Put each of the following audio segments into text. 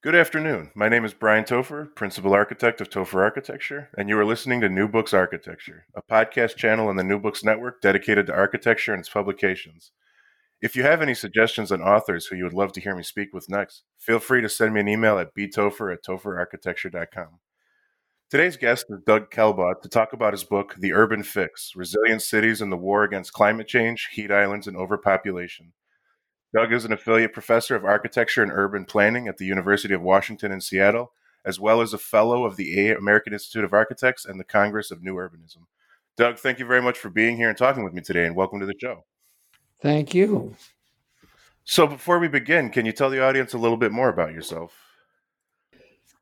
Good afternoon. My name is Brian Topher, Principal Architect of Topher Architecture, and you are listening to New Books Architecture, a podcast channel on the New Books Network dedicated to architecture and its publications. If you have any suggestions on authors who you would love to hear me speak with next, feel free to send me an email at btopher at topherarchitecture.com. Today's guest is Doug Kelbaugh to talk about his book, The Urban Fix Resilient Cities in the War Against Climate Change, Heat Islands, and Overpopulation. Doug is an affiliate professor of architecture and urban planning at the University of Washington in Seattle, as well as a fellow of the American Institute of Architects and the Congress of New Urbanism. Doug, thank you very much for being here and talking with me today, and welcome to the show. Thank you. So, before we begin, can you tell the audience a little bit more about yourself?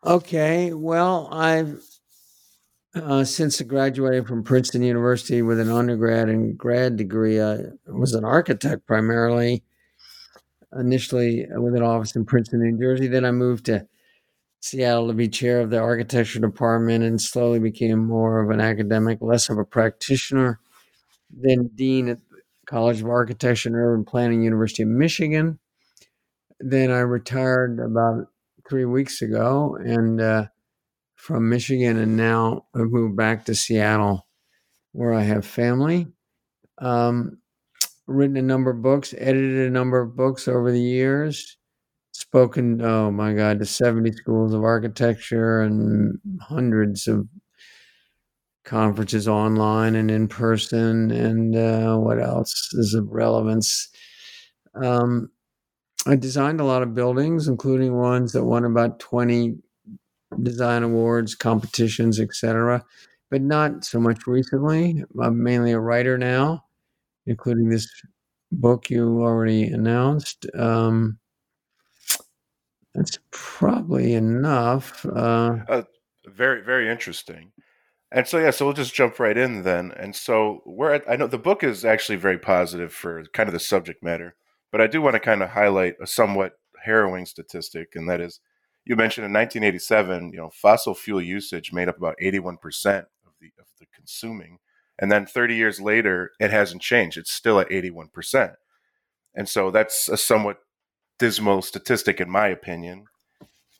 Okay. Well, I've uh, since graduating from Princeton University with an undergrad and grad degree, I was an architect primarily initially with an office in Princeton, New Jersey. Then I moved to Seattle to be chair of the architecture department and slowly became more of an academic, less of a practitioner. Then dean at the College of Architecture and Urban Planning, University of Michigan. Then I retired about three weeks ago and uh, from Michigan, and now I've moved back to Seattle, where I have family. Um, written a number of books, edited a number of books over the years, spoken, oh my God, to 70 schools of architecture and hundreds of conferences online and in person. And uh, what else is of relevance? Um, I designed a lot of buildings, including ones that won about 20 design awards, competitions, etc., but not so much recently. I'm mainly a writer now including this book you already announced. Um, that's probably enough. Uh, uh, very, very interesting. And so, yeah, so we'll just jump right in then. And so, we're at, I know the book is actually very positive for kind of the subject matter, but I do want to kind of highlight a somewhat harrowing statistic, and that is you mentioned in 1987, you know, fossil fuel usage made up about 81% of the of the consuming and then 30 years later, it hasn't changed. It's still at 81%. And so that's a somewhat dismal statistic, in my opinion.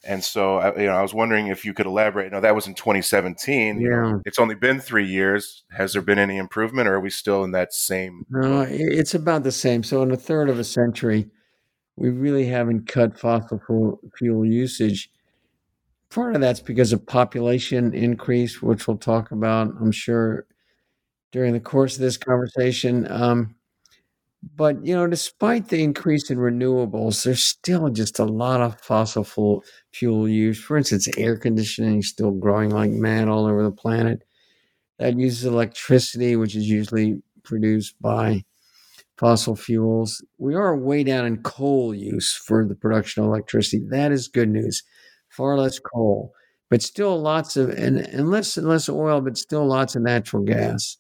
And so, I, you know, I was wondering if you could elaborate. No, that was in 2017. Yeah. It's only been three years. Has there been any improvement, or are we still in that same? No, it's about the same. So, in a third of a century, we really haven't cut fossil fuel usage. Part of that's because of population increase, which we'll talk about, I'm sure, during the course of this conversation. Um, but you know, despite the increase in renewables, there's still just a lot of fossil fuel fuel use. For instance, air conditioning is still growing like mad all over the planet. That uses electricity, which is usually produced by fossil fuels. We are way down in coal use for the production of electricity. That is good news. Far less coal, but still lots of and, and less and less oil, but still lots of natural gas.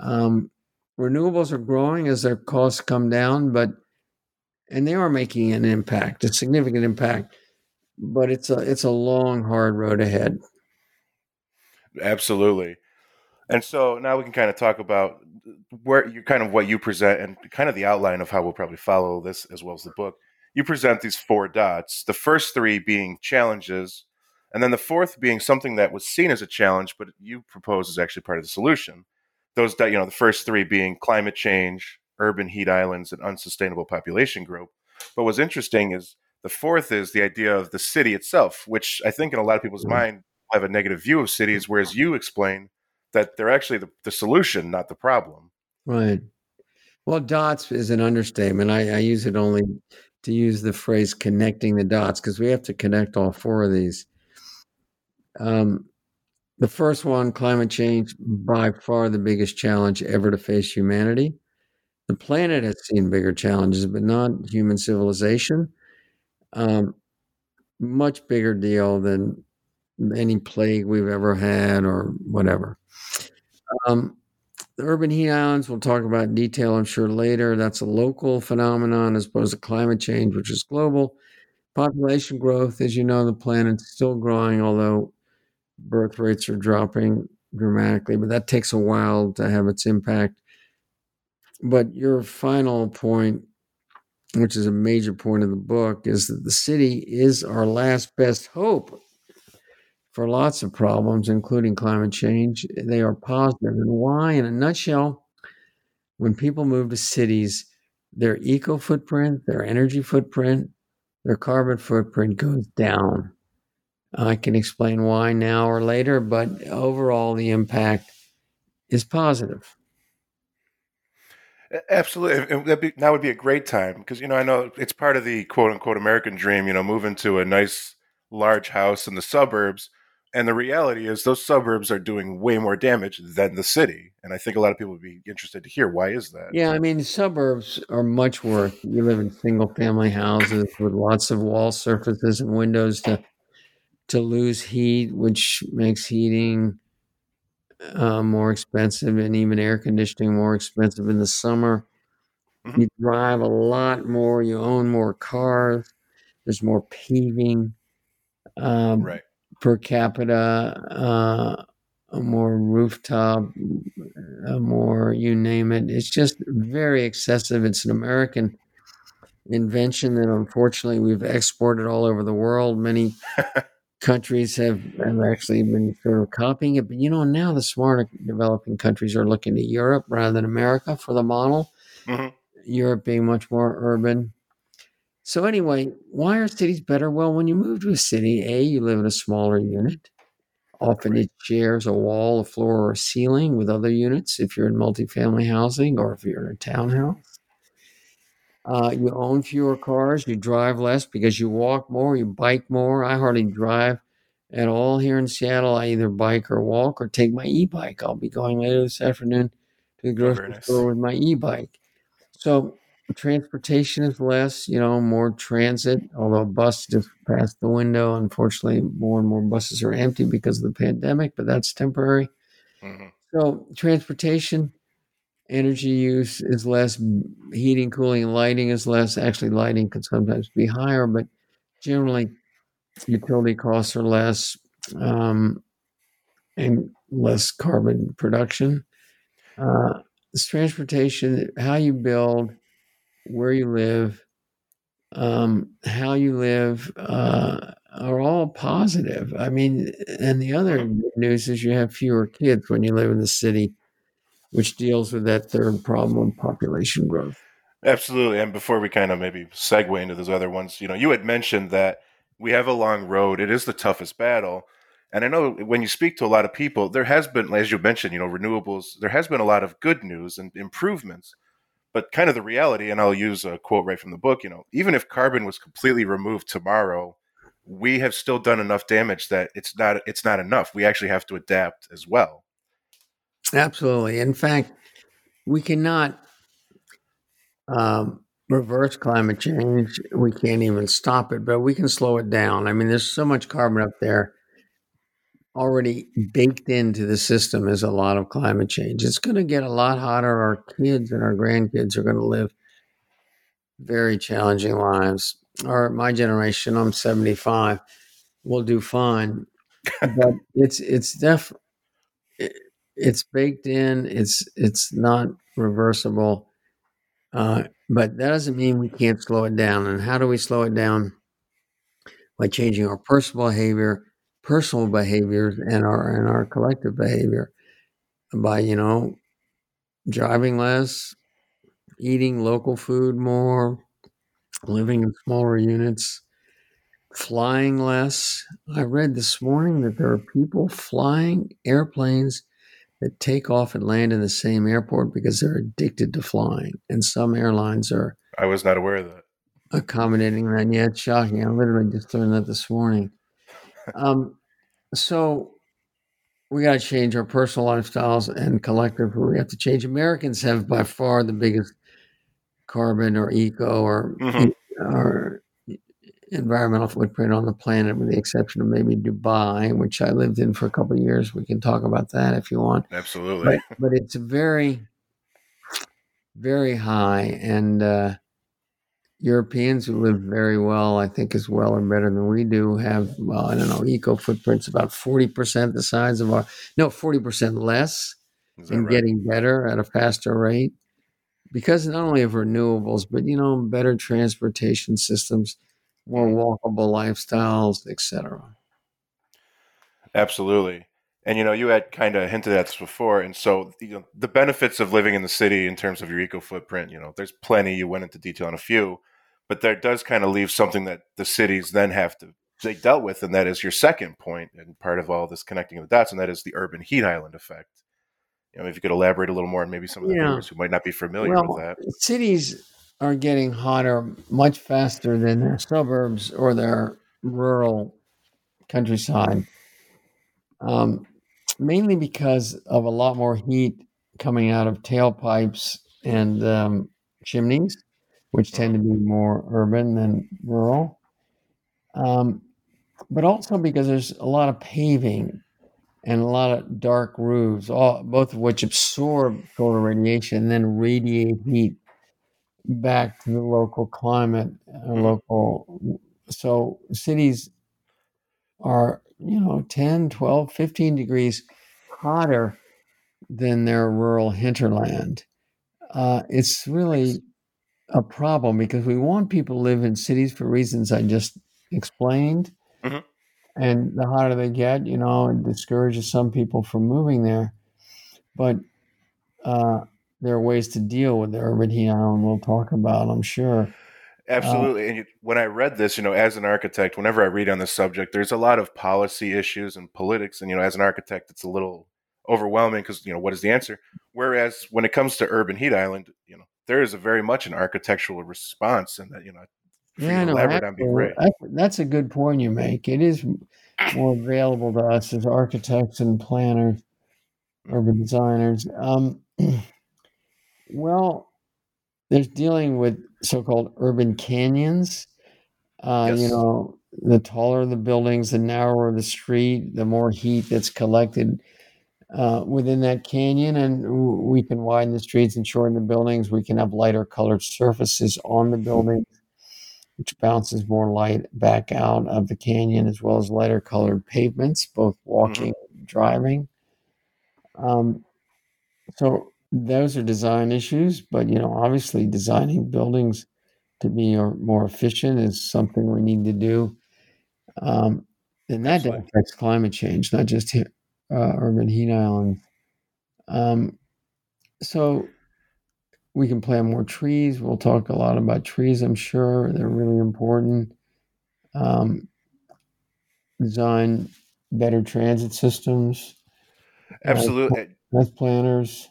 Um, renewables are growing as their costs come down, but and they are making an impact, a significant impact. But it's a it's a long, hard road ahead. Absolutely. And so now we can kind of talk about where you kind of what you present and kind of the outline of how we'll probably follow this as well as the book. You present these four dots, the first three being challenges, and then the fourth being something that was seen as a challenge, but you propose is actually part of the solution those you know the first three being climate change, urban heat islands, and unsustainable population growth. But what's interesting is the fourth is the idea of the city itself, which I think in a lot of people's mm-hmm. mind have a negative view of cities, whereas you explain that they're actually the, the solution, not the problem. Right. Well, dots is an understatement. I, I use it only to use the phrase connecting the dots because we have to connect all four of these. Um, the first one, climate change, by far the biggest challenge ever to face humanity. The planet has seen bigger challenges, but not human civilization. Um, much bigger deal than any plague we've ever had or whatever. Um, the urban heat islands we'll talk about in detail, I'm sure, later. That's a local phenomenon as opposed to climate change, which is global. Population growth, as you know, the planet's still growing, although birth rates are dropping dramatically, but that takes a while to have its impact. But your final point, which is a major point of the book, is that the city is our last best hope for lots of problems, including climate change. They are positive. And why? In a nutshell, when people move to cities, their eco footprint, their energy footprint, their carbon footprint goes down. I can explain why now or later, but overall, the impact is positive. Absolutely, that be, would be a great time because you know I know it's part of the quote unquote American dream. You know, move into a nice large house in the suburbs, and the reality is those suburbs are doing way more damage than the city. And I think a lot of people would be interested to hear why is that. Yeah, I mean, suburbs are much worse. You live in single family houses with lots of wall surfaces and windows to to lose heat, which makes heating uh, more expensive and even air conditioning more expensive in the summer. Mm-hmm. You drive a lot more, you own more cars, there's more paving um, right. per capita, uh, more rooftop, uh, more you name it. It's just very excessive. It's an American invention that unfortunately we've exported all over the world. Many countries have, have actually been sort of copying it. But you know, now the smarter developing countries are looking to Europe rather than America for the model. Mm-hmm. Europe being much more urban. So anyway, why are cities better? Well, when you move to a city, A, you live in a smaller unit. Often it shares a wall, a floor, or a ceiling with other units if you're in multifamily housing or if you're in a townhouse. Uh, you own fewer cars, you drive less because you walk more, you bike more. I hardly drive at all here in Seattle. I either bike or walk or take my e bike. I'll be going later this afternoon to the grocery nice. store with my e bike. So transportation is less, you know, more transit, although bus just passed the window. Unfortunately, more and more buses are empty because of the pandemic, but that's temporary. Mm-hmm. So transportation energy use is less, heating, cooling, and lighting is less. Actually, lighting can sometimes be higher, but generally, utility costs are less um, and less carbon production. Uh, transportation, how you build, where you live, um, how you live, uh, are all positive. I mean, and the other news is you have fewer kids when you live in the city which deals with that third problem, population growth. Absolutely. And before we kind of maybe segue into those other ones, you know, you had mentioned that we have a long road. It is the toughest battle. And I know when you speak to a lot of people, there has been, as you mentioned, you know, renewables, there has been a lot of good news and improvements. But kind of the reality, and I'll use a quote right from the book, you know, even if carbon was completely removed tomorrow, we have still done enough damage that it's not it's not enough. We actually have to adapt as well. Absolutely. In fact, we cannot um, reverse climate change. We can't even stop it, but we can slow it down. I mean, there's so much carbon up there already baked into the system is a lot of climate change. It's going to get a lot hotter. Our kids and our grandkids are going to live very challenging lives. Or my generation, I'm 75, will do fine. but it's it's def it's baked in. It's it's not reversible. Uh, but that doesn't mean we can't slow it down. And how do we slow it down? By changing our personal behavior, personal behaviors, and our and our collective behavior. By you know, driving less, eating local food more, living in smaller units, flying less. I read this morning that there are people flying airplanes that take off and land in the same airport because they're addicted to flying. And some airlines are. I was not aware of that. Accommodating that. Yeah, it's shocking. I literally just learned that this morning. Um, so we got to change our personal lifestyles and collective. We have to change. Americans have by far the biggest carbon or eco or, mm-hmm. or environmental footprint on the planet, with the exception of maybe Dubai, which I lived in for a couple of years. We can talk about that if you want. Absolutely. But, but it's very, very high, and uh, Europeans who live very well, I think, as well or better than we do, have well, I don't know, eco footprints about forty percent the size of our no, forty percent less, and right? getting better at a faster rate because not only of renewables, but you know, better transportation systems, more walkable lifestyles, etc. Absolutely. And you know, you had kind of hinted at this before, and so you know, the benefits of living in the city in terms of your eco footprint, you know, there's plenty. You went into detail on a few, but there does kind of leave something that the cities then have to they dealt with, and that is your second point and part of all this connecting the dots, and that is the urban heat island effect. You know, if you could elaborate a little more, and maybe some of the Yeah. viewers who might not be familiar Well, with that. cities are getting hotter much faster than their suburbs or their rural countryside, um, mainly because of a lot more heat coming out of tailpipes and um, chimneys, which tend to be more urban than rural. Um, but also because there's a lot of paving and a lot of dark roofs, all both of which absorb solar radiation and then radiate heat back to the local climate, uh, local. So cities are, you know, 10, 12, 15 degrees hotter than their rural hinterland. Uh, it's really a problem because we want people to live in cities for reasons I just explained. Mhm. And the hotter they get, you know, it discourages some people from moving there. But uh, there are ways to deal with the urban heat island we'll talk about, I'm sure. Absolutely. and you, when I read this, you know, as an architect, whenever I read on this subject, there's a lot of policy issues and politics. And, you know, as an architect, it's a little overwhelming because, you know, what is the answer? Whereas when it comes to Urban Heat Island, you know, there is a very much an architectural response and that, you know, Yeah, no, elaborate be great. that's, that's a good point you make. It is more available to us as architects and planners, urban designers. Um, well, there's dealing with so-called urban canyons. Uh, You know, the taller the buildings, the narrower the street, the more heat that's collected uh, within that canyon, and we can widen the streets and shorten the buildings. We can have lighter colored surfaces on the building, which bounces more light back out of the canyon, as well as lighter colored pavements, both walking and driving. Um, so those are design issues, but you know, obviously, designing buildings to be more efficient is something we need to do. Um, and that affects climate change, not just here, uh, urban heat islands. Um, so we can plant more trees. We'll talk a lot about trees, I'm sure. They're really important. Um, design better transit systems. Absolutely. As planners.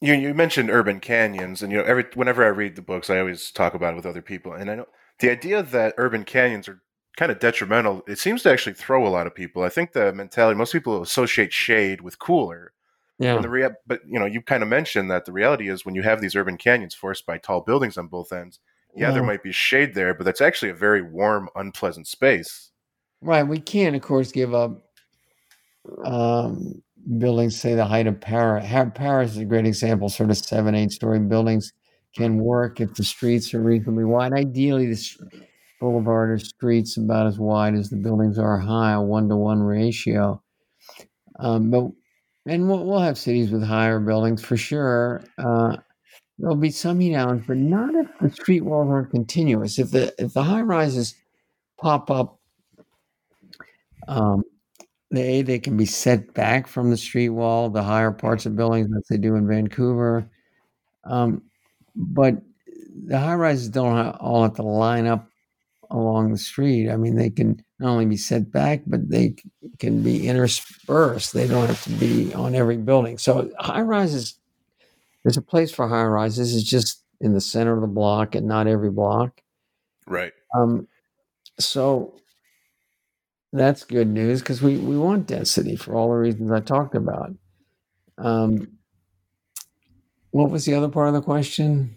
You, you mentioned urban canyons, and you know, every whenever I read the books, I always talk about it with other people. And I know the idea that urban canyons are kind of detrimental. It seems to actually throw a lot of people. I think the mentality most people associate shade with cooler, Yeah. The rea- but you know, you kind of mentioned that the reality is when you have these urban canyons forced by tall buildings on both ends, yeah, there might be shade there, but that's actually a very warm, unpleasant space. Right. We can't, of course, give up um, buildings, say the height of Paris. Paris is a great example. Sort of seven, eight story buildings can work if the streets are reasonably wide. Ideally, the boulevard or streets about as wide as the buildings are high, a one to one ratio. Um, but and we'll, we'll have cities with higher buildings for sure. Uh, there'll be some heat islands, but not if the street walls aren't continuous. If the if the high rises pop up um, they they can be set back from the street wall, the higher parts of buildings, as they do in Vancouver. Um, but the high rises don't all have to line up along the street. I mean, they can not only be set back, but they can be interspersed. They don't have to be on every building. So high rises, there's a place for high rises. It's just in the center of the block and not every block. Right. Um, so that's good news because we, we want density for all the reasons I talked about. Um, what was the other part of the question?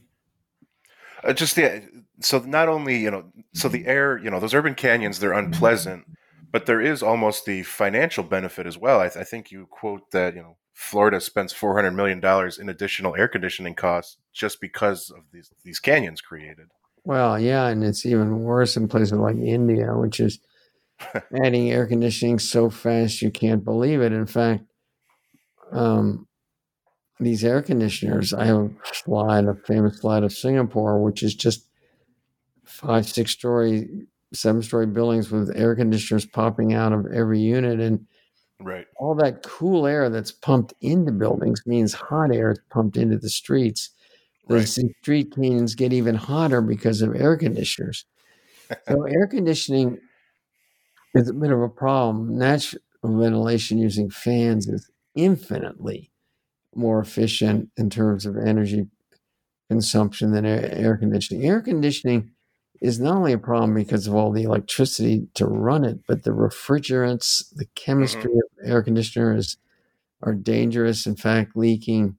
Uh, just the so not only you know, so the air, you know, those urban canyons, they're unpleasant, but there is almost the financial benefit as well. I, th- I think you quote that you know Florida spends four hundred million dollars in additional air conditioning costs just because of these these canyons created. Well, yeah, and it's even worse in places like India, which is adding air conditioning so fast you can't believe it. In fact, um, these air conditioners, I have a slide, a famous slide of Singapore, which is just five, six story, seven story buildings with air conditioners popping out of every unit. And right. all that cool air that's pumped into buildings means hot air is pumped into the streets. The Right. street canyons get even hotter because of air conditioners. so air conditioning is a bit of a problem. Natural ventilation using fans is infinitely more efficient in terms of energy consumption than air, air conditioning. Air conditioning is not only a problem because of all the electricity to run it, but the refrigerants, the chemistry of air conditioners are dangerous. In fact, leaking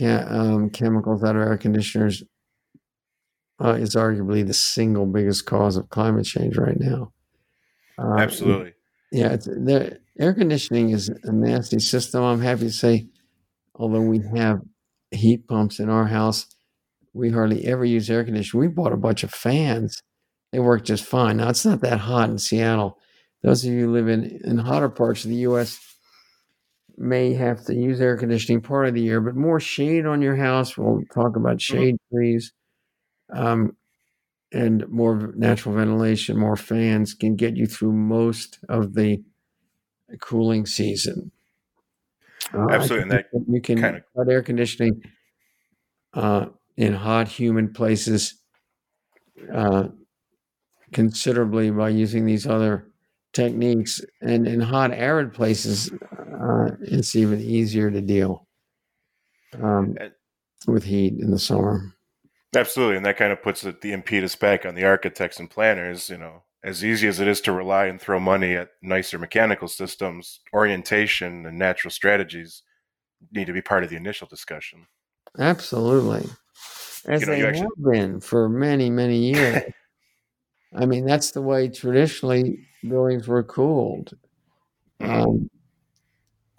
um, chemicals out of air conditioners uh, is arguably the single biggest cause of climate change right now. Uh, Absolutely. yeah, it's, the air conditioning is a nasty system. I'm happy to say, although we have heat pumps in our house, we hardly ever use air conditioning. We bought a bunch of fans; they work just fine. Now it's not that hot in Seattle. Those of you who live in in hotter parts of the U.S. may have to use air conditioning part of the year, but more shade on your house. We'll talk about shade trees. Um, and more natural ventilation, more fans can get you through most of the cooling season. Uh, Absolutely, and you can kinda- cut air conditioning uh, in hot, humid places uh, considerably by using these other techniques, and in hot, arid places, uh, it's even easier to deal um, with heat in the summer. Absolutely, and that kind of puts the impetus back on the architects and planners. You know, as easy as it is to rely and throw money at nicer mechanical systems, orientation and natural strategies need to be part of the initial discussion. Absolutely. As You know, they actually- have been for many, many years. I mean, that's the way traditionally buildings were cooled Mhm. um,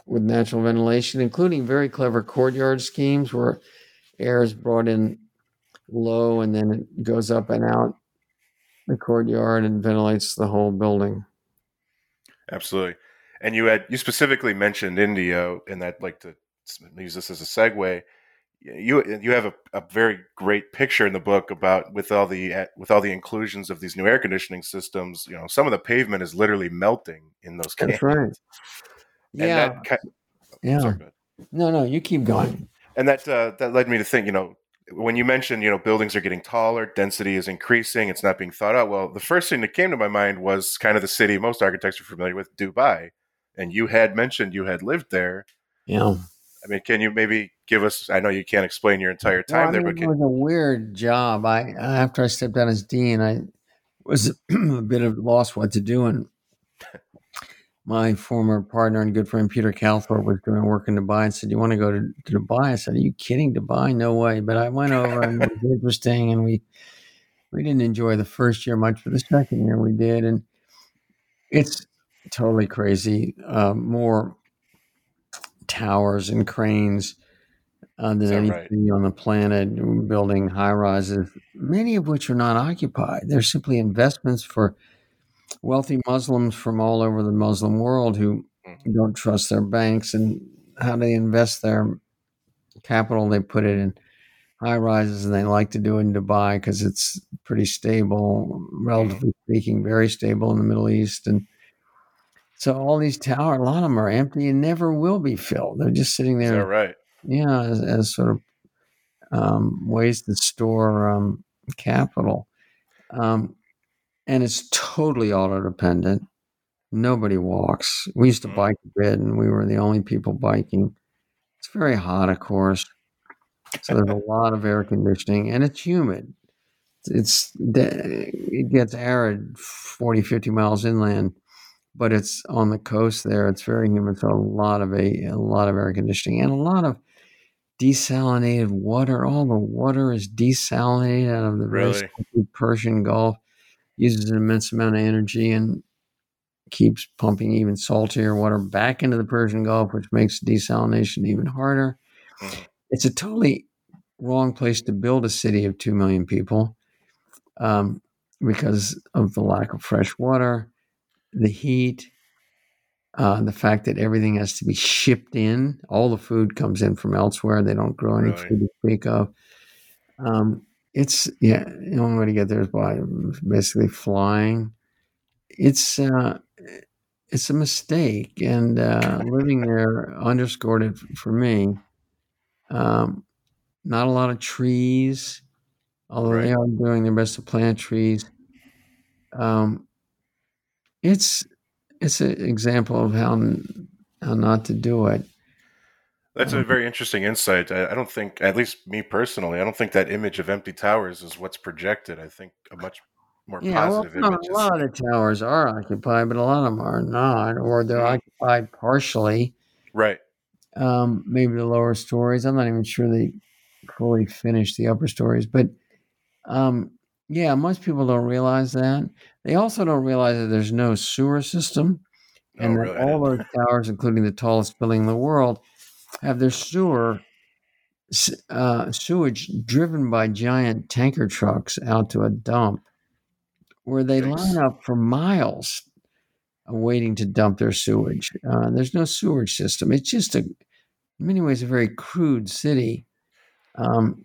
with natural ventilation, including very clever courtyard schemes where air is brought in low and then it goes up and out the courtyard and ventilates the whole building. Absolutely, and you had you specifically mentioned India, and I'd like to use this as a segue. You you have a, a very great picture in the book about with all the with all the inclusions of these new air conditioning systems. You know, some of the pavement is literally melting in those That's right. And Yeah. that yeah. sorry. No, no, you keep going. and that uh, that led me to think, you know, when you mentioned, you know, buildings are getting taller, density is increasing, it's not being thought out. Well, the first thing that came to my mind was kind of the city most architects are familiar with, Dubai, and you had mentioned you had lived there. Yeah. I mean, can you maybe give us? I know you can't explain your entire Well, time I there, mean, but it can, was a weird job. I after I stepped down as dean, I was a bit of lost what to do, and my former partner and good friend Peter Calthorpe was doing work in Dubai and said, "You want to go to, to Dubai?" I said, "Are you kidding? Dubai? No way!" But I went over and it was interesting, and we we didn't enjoy the first year much, but the second year we did, and it's totally crazy. Um, more towers and cranes uh, than Is that any right? on the planet, building high rises, many of which are not occupied. They're simply investments for wealthy Muslims from all over the Muslim world who Mhm. don't trust their banks and how they invest their capital. They put it in high rises and they like to do it in Dubai because it's pretty stable, relatively speaking, very stable in the Middle East. And so all these towers, a lot of them are empty and never will be filled. They're just sitting there right? yeah, as, as sort of um, ways to store um, capital. Um, and it's totally auto dependent. Nobody walks. We used to Mm. bike a bit, and we were the only people biking. It's very hot, of course. So there's a lot of air conditioning, and it's humid. It's it gets arid 40, 50 miles inland, but it's on the coast there. It's very humid, so a lot of a, a lot of air conditioning and a lot of desalinated water. All the water is desalinated out of the Really? Persian Gulf. Uses an immense amount of energy and keeps pumping even saltier water back into the Persian Gulf, which makes desalination even harder. Mhm. It's a totally wrong place to build a city of 2 million people um, because of the lack of fresh water, the heat, uh, the fact that everything has to be shipped in. All the food comes in from elsewhere. They don't grow any Really? food to speak of. Um, it's, yeah, the only way to get there is by basically flying. It's, uh, it's a mistake, and uh, living there underscored it for me. Um, not a lot of trees, although they are doing their best to plant trees. Um, it's it's an example of how how not to do it. That's a Um, very interesting insight. I, I don't think, at least me personally, I don't think that image of empty towers is what's projected. I think a much more Yeah, positive no, image a lot of towers are occupied, but a lot of them are not, or they're Mhm. occupied partially. right. um, maybe the lower stories. I'm not even sure they fully finished the upper stories, but um, yeah, most people don't realize that. They also don't realize that there's no sewer system, Oh, and that really? All those towers, including the tallest building in the world, have their sewer uh, sewage driven by giant tanker trucks out to a dump, where they Yikes. line up for miles waiting to dump their sewage. Uh, there's no sewage system. It's just a, in many ways, a very crude city. Um,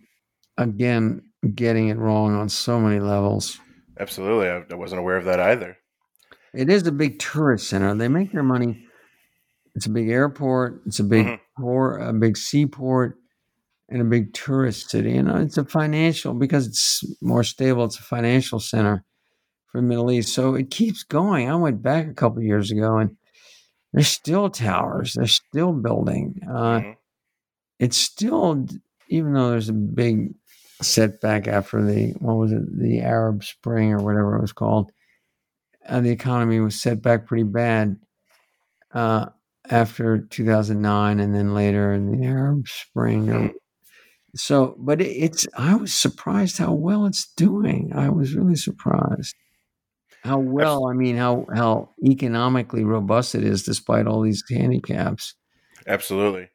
again, getting it wrong on so many levels. Absolutely. I, wasn't aware of that either. It is a big tourist center. They make their money. It's a big airport. It's a big Mhm. Port, a big seaport, and a big tourist city. And uh, it's a financial because it's more stable. It's a financial center for the Middle East. So it keeps going. I went back a couple of years ago, and there's still towers. They're still building. Uh, Mhm. it's still, even though there's a big setback after the what was it, the Arab Spring or whatever it was called, uh, the economy was set back pretty bad uh, after 2009, and then later in the Arab Spring. Or, Mhm. so, but it's I was surprised how well it's doing. I was really surprised how well. I mean, how how economically robust it is despite all these handicaps. Absolutely.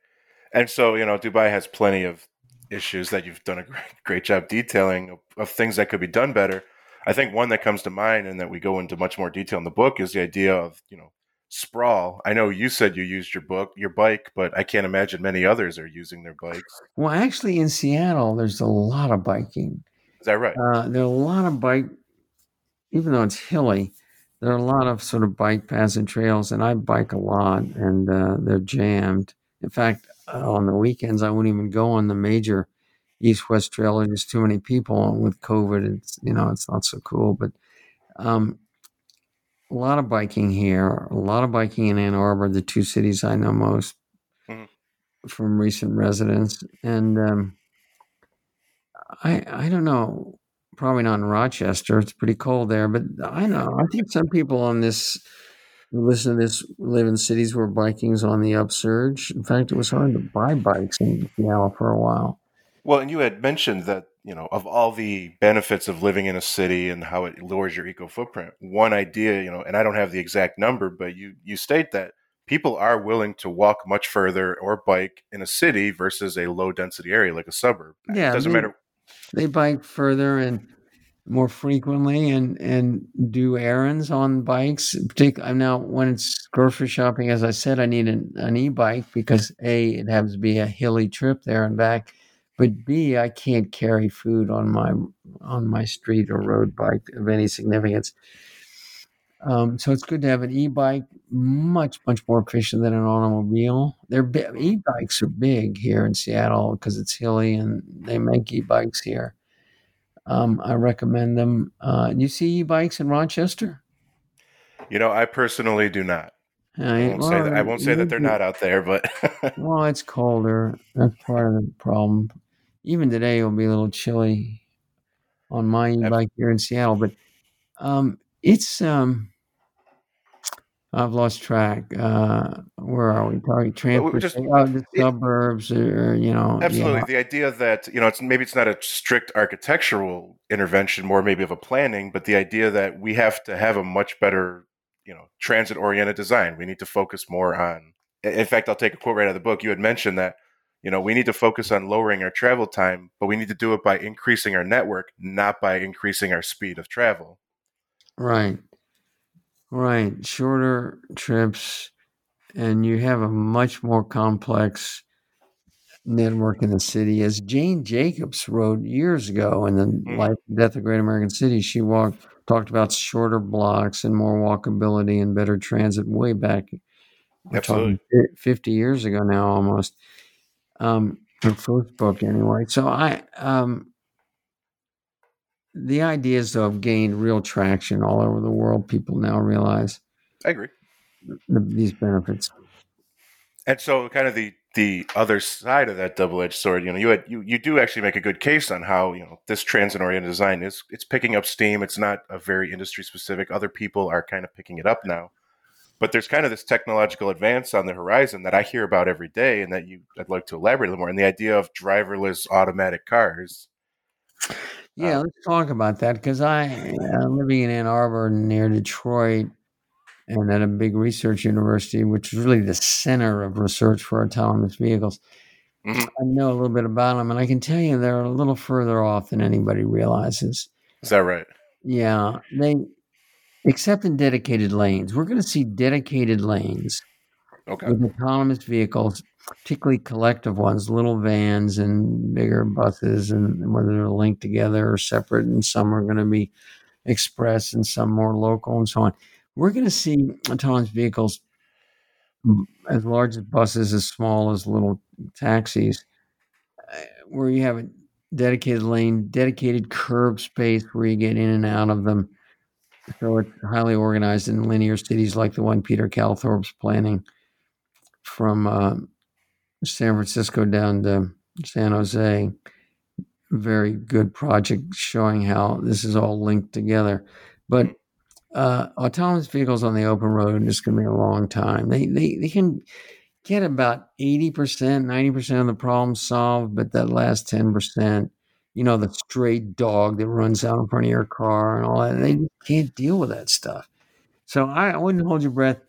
And so, you know, Dubai has plenty of issues that you've done a great, great job detailing of, of things that could be done better. I think one that comes to mind and that we go into much more detail in the book is the idea of, you know, sprawl. I know you said you used your book, your bike, but I can't imagine many others are using their bikes. Well, actually, in Seattle, there's a lot of biking. Is that right? Uh, there are a lot of bike, even though it's hilly, there are a lot of sort of bike paths and trails, and I bike a lot, and uh, they're jammed. In fact, uh, on the weekends, I wouldn't even go on the major east-west trail. There's just too many people. With COVID, it's you know it's not so cool. But um, a lot of biking here, a lot of biking in Ann Arbor, the two cities I know most Mhm. from recent residents, and um, I I don't know. Probably not in Rochester. It's pretty cold there, but I know. I think some people on this listen to this live in cities where biking's on the upsurge. In fact, it was hard to buy bikes in Seattle for a while. Well, and you had mentioned that, you know, of all the benefits of living in a city and how it lowers your eco footprint, one idea, you know, and I don't have the exact number, but you you state that people are willing to walk much further or bike in a city versus a low density area like a suburb. Yeah, it doesn't they- matter. They bike further and more frequently and and do errands on bikes. Particularly I'm now when it's grocery shopping, as I said, I need an, an e-bike because a it happens to be a hilly trip there and back, but b I can't carry food on my on my street or road bike of any significance. Um, so it's good to have an e-bike, much much more efficient than an automobile. They're bi- e-bikes are big here in Seattle because it's hilly and they make e-bikes here. Um, I recommend them. Uh, you see e-bikes in Rochester? You know, I personally do not. I won't say that. I won't say that they're not out there, but Well, it's colder. That's part of the problem. Even today, it'll be a little chilly on my e-bike here in Seattle, but um, it's um, I've lost track. Uh, where are we? Probably transportation, oh, the it, suburbs, or you know. Absolutely, yeah. the idea that you know it's maybe it's not a strict architectural intervention, more maybe of a planning, but the idea that we have to have a much better, you know, transit-oriented design. We need to focus more on. In fact, I'll take a quote right out of the book. You had mentioned that you know we need to focus on lowering our travel time, but we need to do it by increasing our network, not by increasing our speed of travel. Right. Right, shorter trips, and you have a much more complex network in the city. As Jane Jacobs wrote years ago in the mm. Life and Death of Great American City, she walked talked about shorter blocks and more walkability and better transit way back. Absolutely, fifty years ago now, almost. Um, her first book, anyway. So I, um, the ideas though have gained real traction all over the world. People now realize. I agree. The, these benefits. And so, kind of the the other side of that double edged sword, you know, you had you you do actually make a good case on how you know this transit oriented design is it's picking up steam. It's not a very industry specific. Other people are kind of picking it up now. But there's kind of this technological advance on the horizon that I hear about every day, and that you I'd like to elaborate a little more. And the idea of driverless automatic cars. Yeah, uh, let's talk about that because I uh, living in Ann Arbor near Detroit and at a big research university, which is really the center of research for autonomous vehicles. Mm-hmm. I know a little bit about them, and I can tell you they're a little further off than anybody realizes. Is that right? Yeah, they except in dedicated lanes. We're going to see dedicated lanes okay. with autonomous vehicles particularly collective ones, little vans and bigger buses, and whether they're linked together or separate, and some are going to be express and some more local and so on. We're going to see autonomous vehicles as large as buses, as small as little taxis, where you have a dedicated lane, dedicated curb space where you get in and out of them. So it's highly organized in linear cities like the one Peter Calthorpe's planning from uh, San Francisco down to San Jose. Very good project showing how this is all linked together. But uh, autonomous vehicles on the open road is going to be a long time. They, they, they can get about 80%, 90% of the problem solved, but that last 10%, you know, the stray dog that runs out in front of your car and all that, they can't deal with that stuff. So I, I wouldn't hold your breath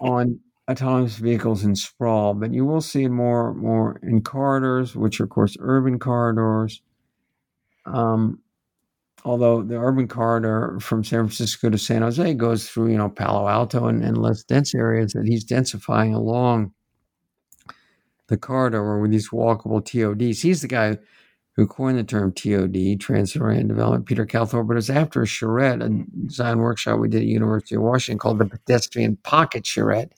on autonomous vehicles in sprawl, but you will see it more more in corridors, which are of course urban corridors. Um, although the urban corridor from San Francisco to San Jose goes through, you know, Palo Alto and, and less dense areas that he's densifying along the corridor with these walkable TODs. He's the guy who coined the term TOD, Transit Oriented Development, Peter Calthorpe, but it was after a charrette, a design workshop we did at University of Washington called the Pedestrian Pocket Charrette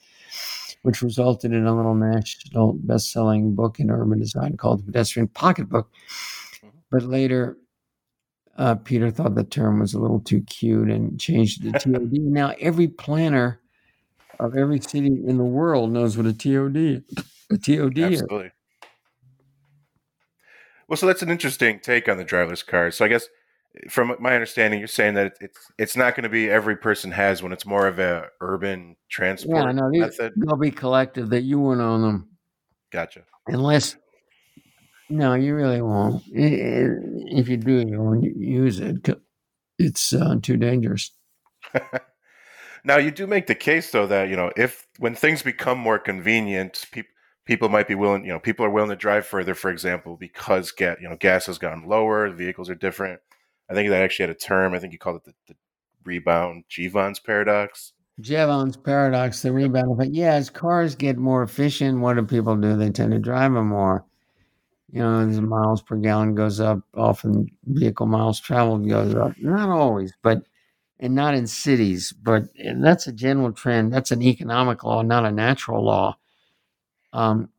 which resulted in a little national best-selling book in urban design called the Pedestrian Pocketbook. But later, uh, Peter thought the term was a little too cute and changed it to TOD. now every planner of every city in the world knows what a TOD, a TOD Absolutely. is. Well, so that's an interesting take on the driverless cars. So I guess from my understanding, you're saying that it's it's not going to be every person has one. It's more of a urban transport yeah, no, they, method. They'll be collective that you won't own them. Gotcha. Unless, no, you really won't. If you do, you won't use it. It's uh, too dangerous. now you do make the case though that you know if when things become more convenient, people people might be willing. You know, people are willing to drive further, for example, because get you know gas has gone lower, vehicles are different I think that actually had a term. I think you called it the, the rebound Jevons paradox. Jevons paradox, the rebound effect. Yeah, as cars get more efficient, what do people do? They tend to drive them more. You know, as miles per gallon goes up, often vehicle miles traveled goes up. Not always, but and not in cities, but that's a general trend. That's an economic law, not a natural law. Um,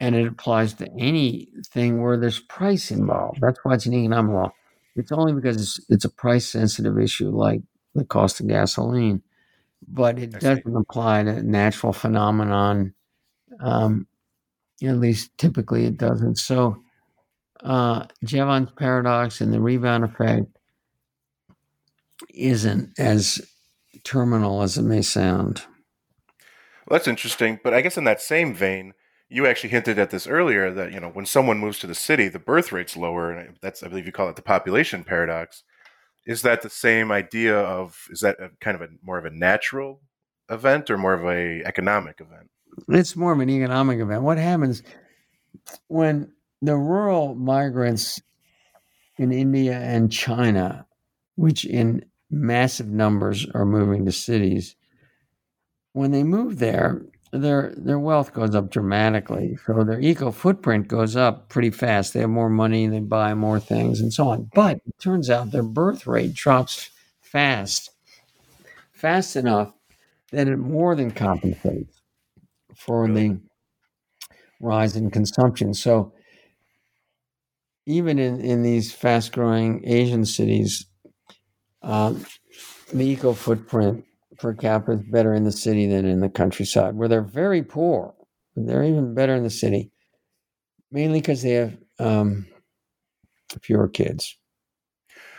and it applies to anything where there's price involved. That's why it's an economic law. It's only because it's, it's a price sensitive issue like the cost of gasoline, but it doesn't apply to natural phenomenon. Um, at least typically it doesn't. So, uh, Jevons paradox and the rebound effect isn't as terminal as it may sound. Well, that's interesting. But I guess in that same vein, you actually hinted at this earlier that you know when someone moves to the city, the birth rate's lower, and that's I believe you call it the population paradox. Is that the same idea of is that a, kind of a more of a natural event or more of a economic event? It's more of an economic event. What happens when the rural migrants in India and China, which in massive numbers are moving to cities, when they move there, their their wealth goes up dramatically. So their eco footprint goes up pretty fast. They have more money, they buy more things, and so on. But it turns out their birth rate drops fast, fast enough that it more than compensates for the rise in consumption. So even in, in these fast growing Asian cities, uh, the eco footprint per capita is better in the city than in the countryside, where they're very poor. They're even better in the city, mainly because they have um, fewer kids.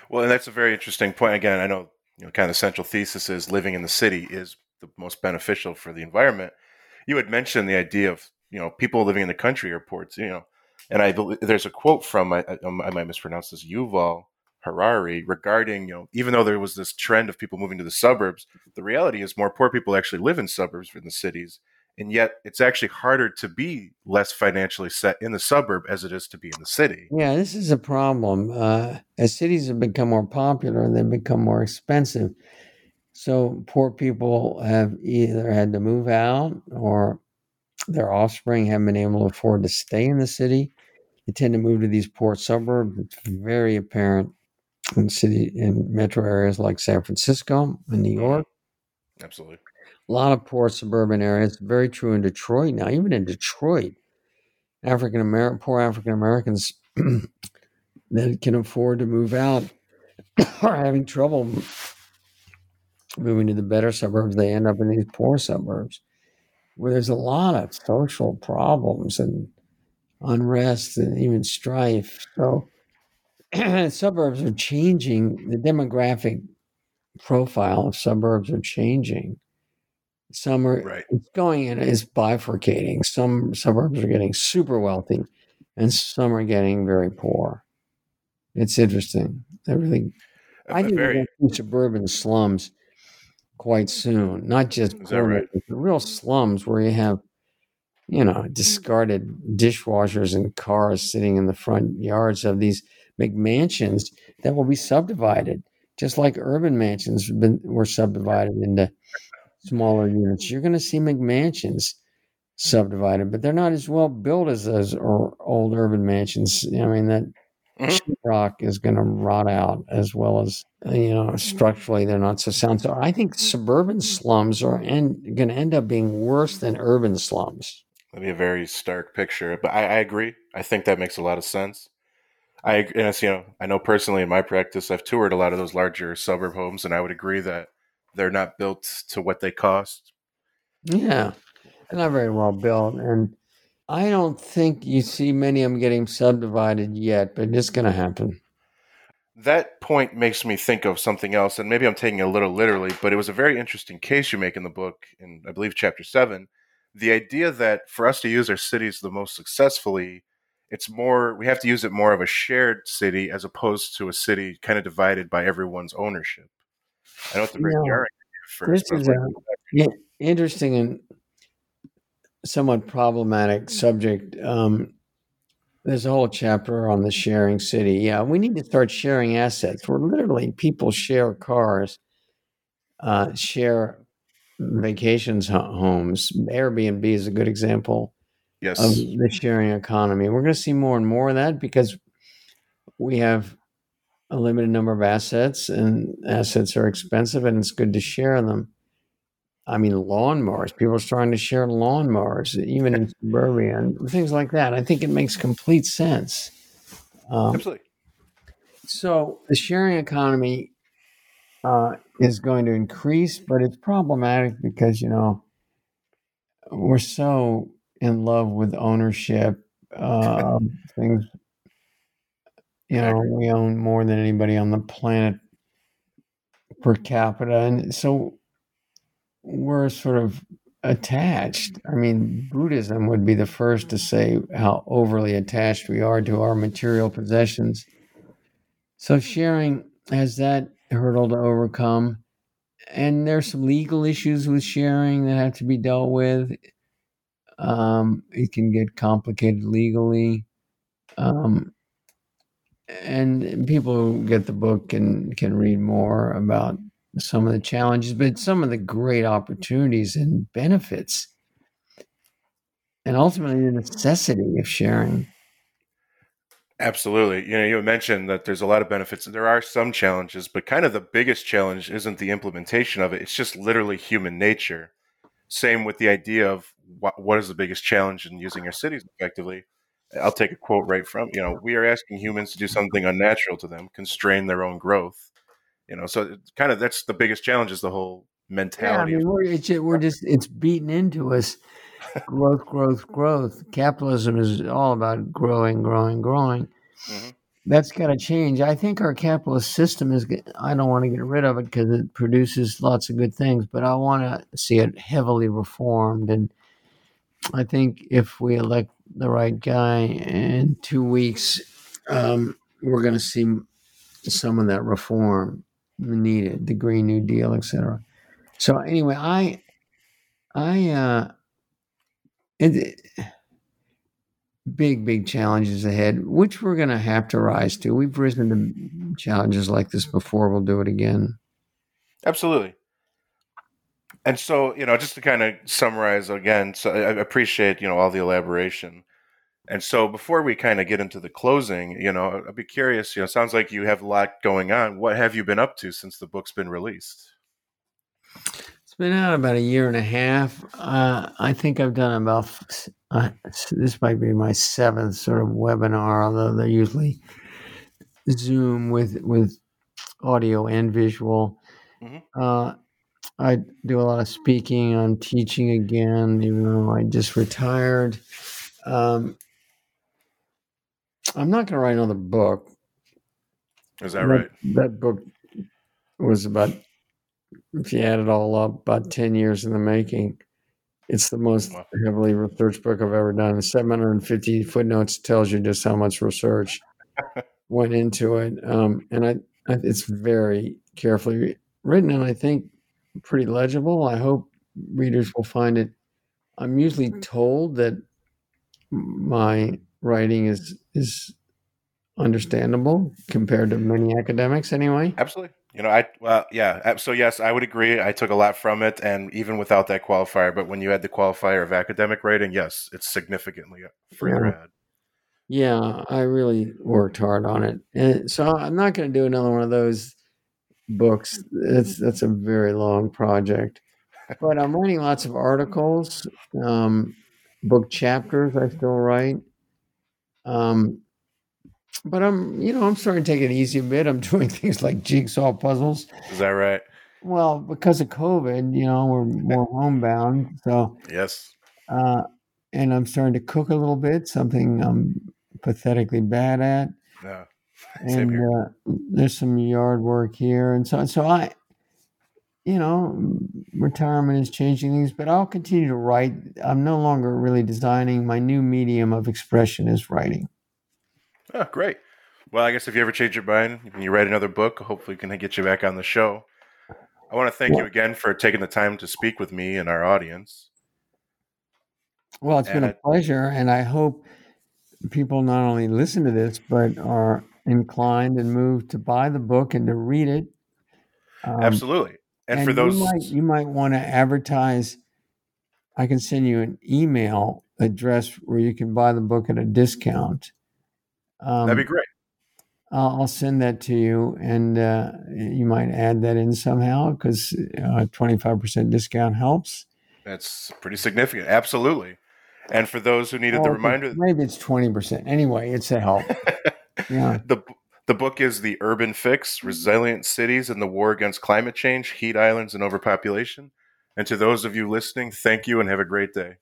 Well, and that's a very interesting point. Again, I know you know kind of the central thesis is living in the city is the most beneficial for the environment. You had mentioned the idea of you know people living in the country are poor. You know, and I believe there's a quote from I, I, I might mispronounce this Yuval Harari regarding, you know, even though there was this trend of people moving to the suburbs, the reality is more poor people actually live in suburbs than the cities. And yet it's actually harder to be less financially set in the suburb as it is to be in the city. Yeah, this is a problem. Uh, as cities have become more popular, they've become more expensive. So poor people have either had to move out or their offspring haven't been able to afford to stay in the city. They tend to move to these poor suburbs. It's very apparent in city in metro areas like San Francisco and New mm-hmm. York. Absolutely. A lot of poor suburban areas. Very true in Detroit now. Even in Detroit, African American poor African Americans that can afford to move out are having trouble moving to the better suburbs. They end up in these poor suburbs where there's a lot of social problems and unrest and even strife. So suburbs are changing. The demographic profile of suburbs are changing. Some are Right. it's going in it's bifurcating. Some suburbs are getting super wealthy, and some are getting very poor. It's interesting. I really, I think very going to see suburban slums quite soon. Not just right? poor, but real slums where you have, you know, discarded dishwashers and cars sitting in the front yards of these McMansions that will be subdivided, just like urban mansions have been, were subdivided into smaller units. You're going to see McMansions subdivided, but they're not as well built as those or old urban mansions. I mean, that Mhm. rock is going to rot out as well as you know structurally they're not so sound. So I think suburban slums are en- going to end up being worse than urban slums. That'd be a very stark picture, but I, I agree. I think that makes a lot of sense. I and it's, you know I know personally in my practice I've toured a lot of those larger suburb homes, and I would agree that they're not built to what they cost. Yeah, they're not very well built, and I don't think you see many of them getting subdivided yet, but it's going to happen. That point makes me think of something else, and maybe I'm taking it a little literally, but it was a very interesting case you make in the book, in I believe chapter seven. The idea that for us to use our cities the most successfully, it's more we have to use it more of a shared city as opposed to a city kind of divided by everyone's ownership. I know it's a very Yeah. idea This is like, a yeah, interesting and somewhat problematic subject. Um, there's a whole chapter on the sharing city. Yeah, we need to start sharing assets. Where literally people share cars, uh, share vacations homes. Airbnb is a good example yes, of the sharing economy. We're going to see more and more of that because we have a limited number of assets, and assets are expensive, and it's good to share them. I mean, lawnmowers. People are starting to share lawnmowers, even in suburbia and things like that. I think it makes complete sense. Um, absolutely. so the sharing economy uh, is going to increase, but it's problematic because you know we're so in love with ownership. Uh, things, you know, we own more than anybody on the planet per capita, and so we're sort of attached. I mean, Buddhism would be the first to say how overly attached we are to our material possessions. So sharing has that hurdle to overcome. And there's some legal issues with sharing that have to be dealt with. Um, it can get complicated legally. Um, and people who get the book can can read more about some of the challenges, but some of the great opportunities and benefits, and ultimately the necessity of sharing. Absolutely. You know, you mentioned that there's a lot of benefits. And there are some challenges, but kind of the biggest challenge isn't the implementation of it. It's just literally human nature. Same with the idea of what, what is the biggest challenge in using our cities effectively. I'll take a quote right from, you know, we are asking humans to do something unnatural to them, constrain their own growth. You know, so kind of that's the biggest challenge is the whole mentality. Yeah, I mean, we're, it's, we're just, it's beaten into us growth, growth, growth. Capitalism is all about growing, growing, growing. Mm-hmm. That's got to change. I think our capitalist system is. I don't want to get rid of it because it produces lots of good things, but I want to see it heavily reformed. And I think if we elect the right guy in two weeks, um, we're going to see some of that reform needed, the Green New Deal, etc. So anyway, I, I, uh, it, big, big challenges ahead, which we're going to have to rise to. We've risen to challenges like this before. We'll do it again. Absolutely. And so, you know, just to kind of summarize again, so I appreciate, you know, all the elaboration. And so before we kind of get into the closing, you know, I'd be curious, you know, sounds like you have a lot going on. What have you been up to since the book's been released? It's been out about a year and a half. Uh, I think I've done about, uh, this might be my seventh sort of webinar, although they're usually Zoom with, with audio and visual. Mm-hmm. Uh, I do a lot of speaking. I'm teaching again, even though I just retired. Um, I'm not going to write another book. Is that, that right? That book was about, if you add it all up, about 10 years in the making. It's the most wow. heavily researched book I've ever done. 750 footnotes tells you just how much research went into it. Um, and I, I, it's very carefully written, and I think pretty legible. I hope readers will find it. I'm usually told that my writing is is understandable compared to many academics anyway. Absolutely. You know i well yeah so yes i would agree. I took a lot from it and even without that qualifier but when you add the qualifier of academic writing yes it's significantly further yeah. ahead yeah i really worked hard on it. And so i'm not going to do another one of those books. That's that's a very long project. But i'm writing lots of articles um, book chapters i still write. Um, but I'm, you know, I'm starting to take it easy a bit. I'm doing things like jigsaw puzzles. Is that right? Well, because of COVID, you know, we're more homebound. So yes, uh, and I'm starting to cook a little bit, something I'm pathetically bad at. Yeah. and uh, there's some yard work here, and so so I, you know, retirement is changing things, but I'll continue to write. I'm no longer really designing. My new medium of expression is writing. Oh, great. Well, I guess if you ever change your mind and you write another book, hopefully we can get you back on the show. I want to thank you again for taking the time to speak with me and our audience. Well, it's and been a pleasure, and I hope people not only listen to this, but are inclined and moved to buy the book and to read it. Um, Absolutely. And, and for those, you might, you might want to advertise. I can send you an email address where you can buy the book at a discount. Um, That'd be great. I'll, I'll send that to you, and uh, you might add that in somehow because uh, twenty five percent discount helps. That's pretty significant. Absolutely. And for those who needed well, the reminder, maybe it's twenty percent. Anyway, it's a help. yeah. The the book is The Urban Fix Resilient Cities and the War Against Climate Change, Heat Islands, and Overpopulation. And to those of you listening, thank you and have a great day.